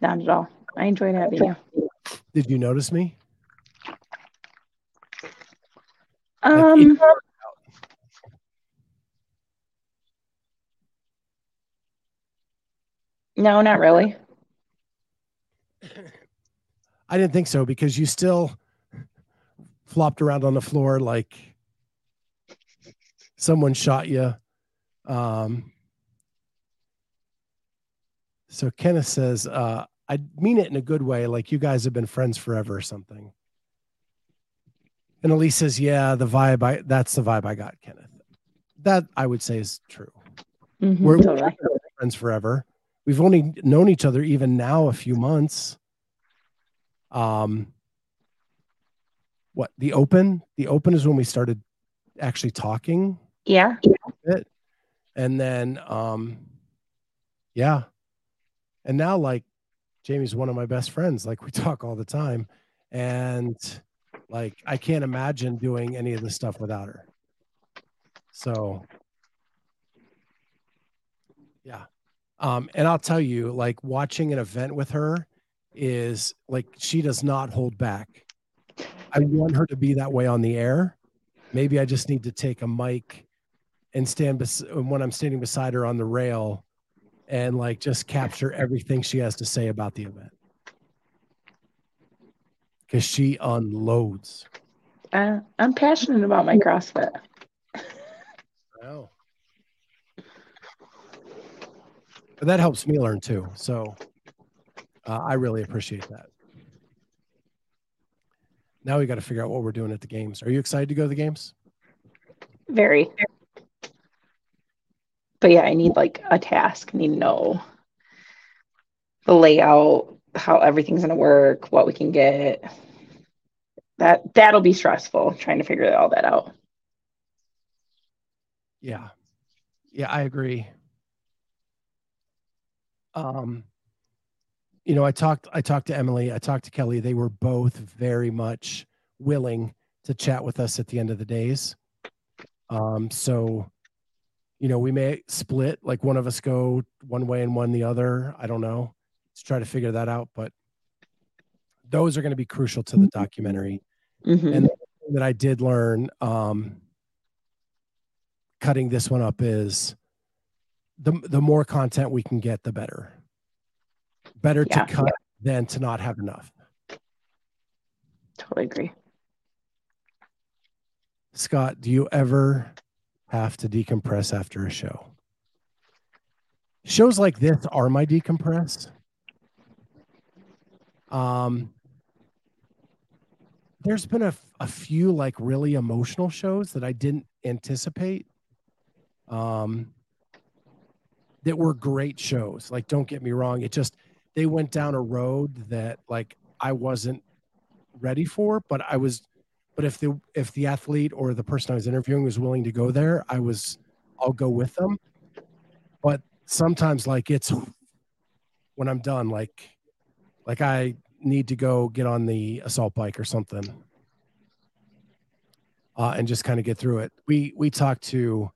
Not at all i enjoyed having you did you notice me? Um like, no not really. I didn't think so because you still flopped around on the floor like someone shot you. Um, so Kenneth says, uh, I mean it in a good way, like you guys have been friends forever or something. And Elise says, Yeah, the vibe I that's the vibe I got, Kenneth. That I would say is true. Mm-hmm, we're, we're friends forever. We've only known each other even now a few months. Um, what the open? The open is when we started actually talking. Yeah. And then, um, yeah, and now like Jamie's one of my best friends. Like we [LAUGHS] talk all the time, and like I can't imagine doing any of this stuff without her. So, yeah. Um, and I'll tell you, like watching an event with her is like she does not hold back. I want her to be that way on the air. Maybe I just need to take a mic and stand bes- when I'm standing beside her on the rail and like just capture everything she has to say about the event. Because she unloads. Uh, I'm passionate about my CrossFit. Wow. But that helps me learn too. So uh, I really appreciate that. Now we got to figure out what we're doing at the games. Are you excited to go to the games? Very. But yeah, I need like a task. I need to know the layout, how everything's gonna work, what we can get. That that'll be stressful trying to figure all that out. Yeah. Yeah, I agree. Um, you know, I talked I talked to Emily, I talked to Kelly. They were both very much willing to chat with us at the end of the days. Um, so you know, we may split like one of us go one way and one the other. I don't know. Let's try to figure that out. But those are going to be crucial to the documentary. Mhm. And the thing that I did learn um, cutting this one up is the the more content we can get, the better. Better Yeah. to cut than to not have enough. Totally agree. Scott, do you ever have to decompress after a show? Shows like this are my decompress. Um, there's been a, a few like really emotional shows that I didn't anticipate. Um, that were great shows. Like, don't get me wrong. It just they went down a road that like I wasn't ready for, but I was but if the if the athlete or the person I was interviewing was willing to go there, I was I'll go with them. But sometimes like it's when I'm done, like like I need to go get on the assault bike or something. Uh, and just kind of get through it. We we talked to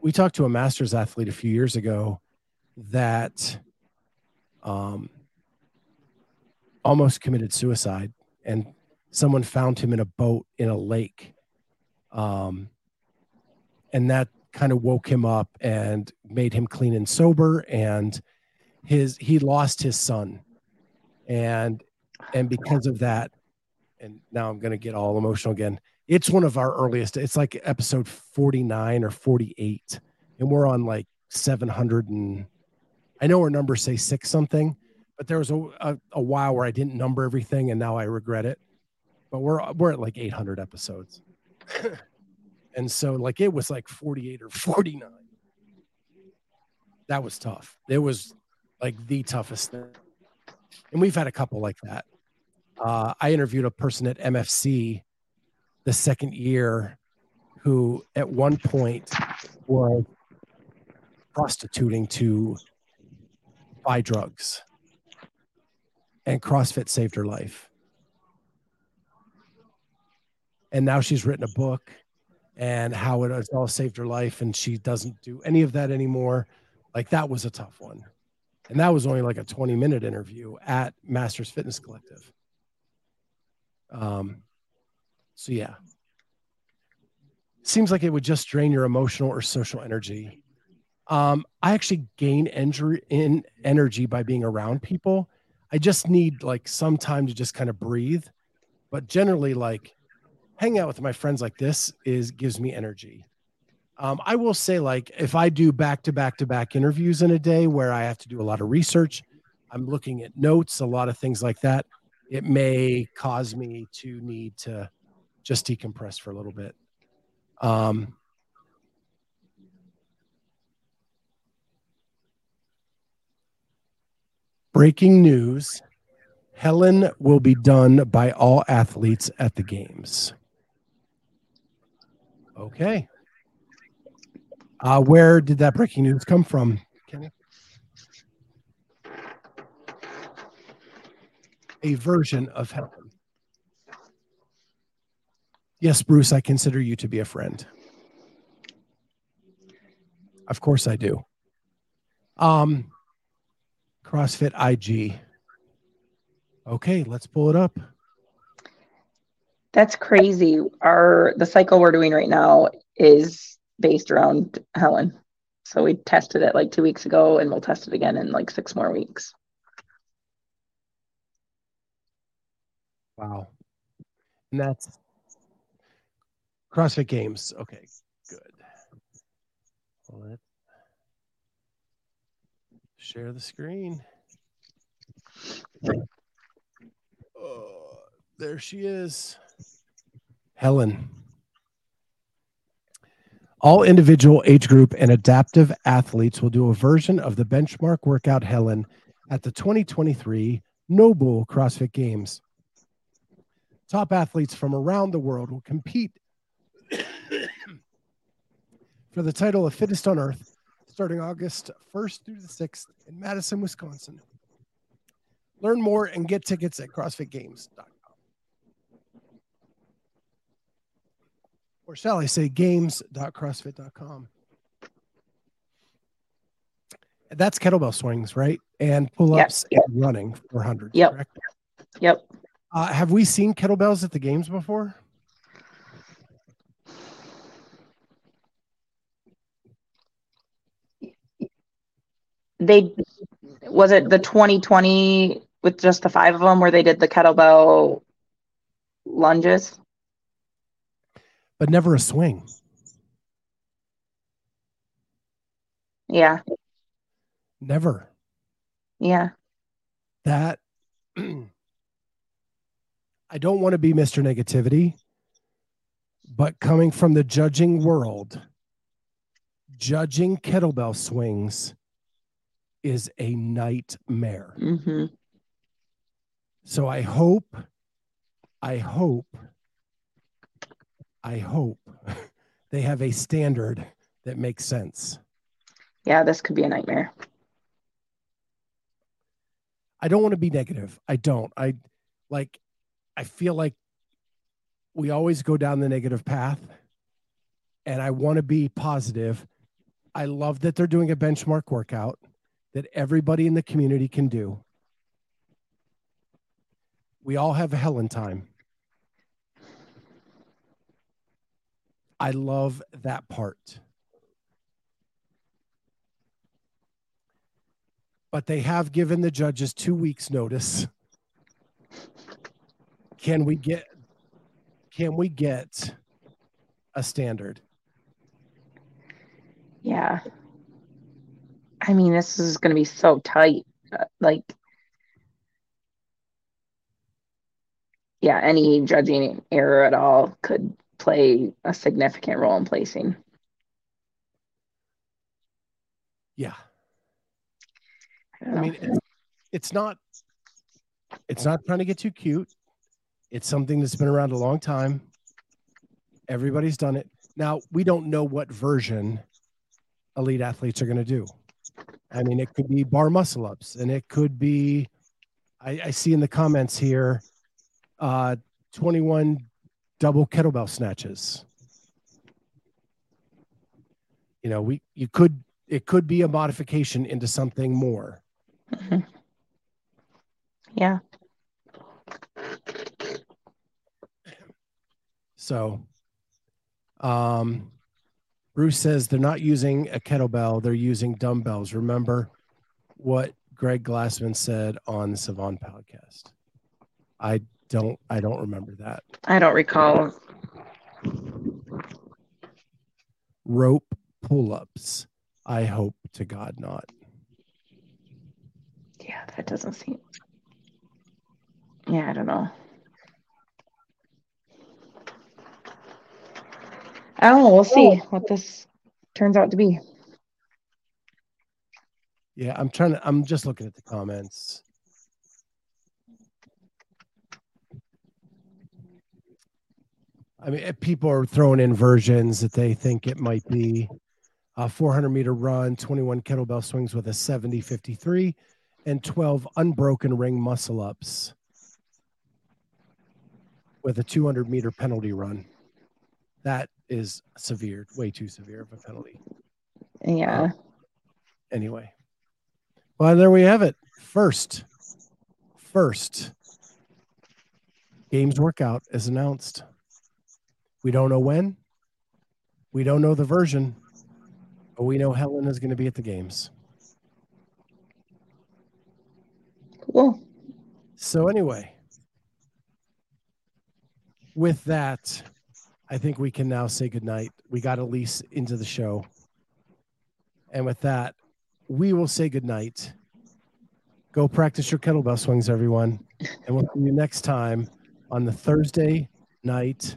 we talked to a masters athlete a few years ago that um almost committed suicide and someone found him in a boat in a lake. Um and that kind of woke him up and made him clean and sober and his he lost his son. And and because of that and now i'm going to get all emotional again. It's one of our earliest it's like episode 49 or 48 and we're on like 700 and i know our numbers say six something but there was a, a, a while where i didn't number everything and now i regret it but we're we're at like 800 episodes. [LAUGHS] And so like it was like 48 or 49 that was tough. It was like the toughest thing. And we've had a couple like that. Uh, i interviewed a person at mfc the second year who at one point was prostituting to buy drugs. And crossfit saved her life and now she's written a book and how it has all saved her life. And she doesn't do any of that anymore. Like that was a tough one. And that was only like a 20 minute interview at masters fitness collective. Um so yeah. Seems like it would just drain your emotional or social energy. Um i actually gain energy in energy by being around people. I just need like some time to just kind of breathe. But generally like hanging out with my friends like this is gives me energy. Um, I will say, like, if I do back to back to back interviews in a day where I have to do a lot of research, I'm looking at notes, a lot of things like that, it may cause me to need to just decompress for a little bit. Um, breaking news Helen will be done by all athletes at the games. Okay. Uh, where did that breaking news come from, Kenny? A version of Helen. Yes, Bruce, I consider you to be a friend. Of course I do. Um, CrossFit IG. Okay, let's pull it up. That's crazy. Our the cycle we're doing right now is based around Helen. So we tested it like two weeks ago and we'll test it again in like six more weeks. Wow. And that's CrossFit Games. Okay, good. Let's share the screen. Oh, there she is. Helen. All individual age group and adaptive athletes will do a version of the benchmark workout Helen at the 2023 NOBULL CrossFit Games. Top athletes from around the world will compete [COUGHS] for the title of Fittest on Earth starting August 1st through the 6th in Madison, Wisconsin. Learn more and get tickets at CrossFitGames.com. Or shall I say games.crossfit.com. That's kettlebell swings, right? And pull ups Yep. and running 400. Yep. Correct? Yep. Uh, have we seen kettlebells at the games before? They was it the 2020 with just the five of them where they did the kettlebell lunges? But never a swing. Yeah. Never. Yeah. That [CLEARS THROAT] I don't want to be Mr. Negativity, but coming from the judging world, judging kettlebell swings is a nightmare. hmm So I hope, I hope, I hope [LAUGHS] they have a standard that makes sense. Yeah, this could be a nightmare. I don't want to be negative. I don't. I like, I feel like we always go down the negative path and I want to be positive. I love that they're doing a benchmark workout that everybody in the community can do. We all have a Helen time. I love that part. But they have given the judges two weeks notice. Can we get can we get a standard? Yeah. I mean, this is going to be so tight. Uh, Like, yeah, any judging error at all could play a significant role in placing. Yeah. I I mean, it's, it's not it's not trying to get too cute. It's something that's been around a long time. Everybody's done it. Now, we don't know what version elite athletes are going to do. I mean, it could be bar muscle ups and it could be I, I see in the comments here uh 21 double kettlebell snatches. You know, we you could it could be a modification into something more. Mhm. Yeah. So, um, Bruce says they're not using a kettlebell; they're using dumbbells. Remember what Greg Glassman said on the Sevan podcast. I don't. I don't remember that. I don't recall. Rope pull-ups. I hope to God not. Yeah, that doesn't seem. Yeah, I don't know. I don't know. We'll see oh. what this turns out to be. Yeah, I'm trying to. I'm just looking at the comments. I mean, eh, people are throwing in versions that they think it might be a 400 meter run, 21 kettlebell swings with a 70 53, and 12 unbroken ring muscle ups with a 200 meter penalty run. That is severe, way too severe of a penalty. Yeah. Anyway, well, there we have it. First, first games workout is announced. We don't know when. We don't know the version, but we know Helen is going to be at the games. Cool. So, anyway, with that, I think we can now say goodnight. We got Elise into the show. And with that, we will say goodnight. Go practice your kettlebell swings, everyone. And we'll see you next time on the Thursday night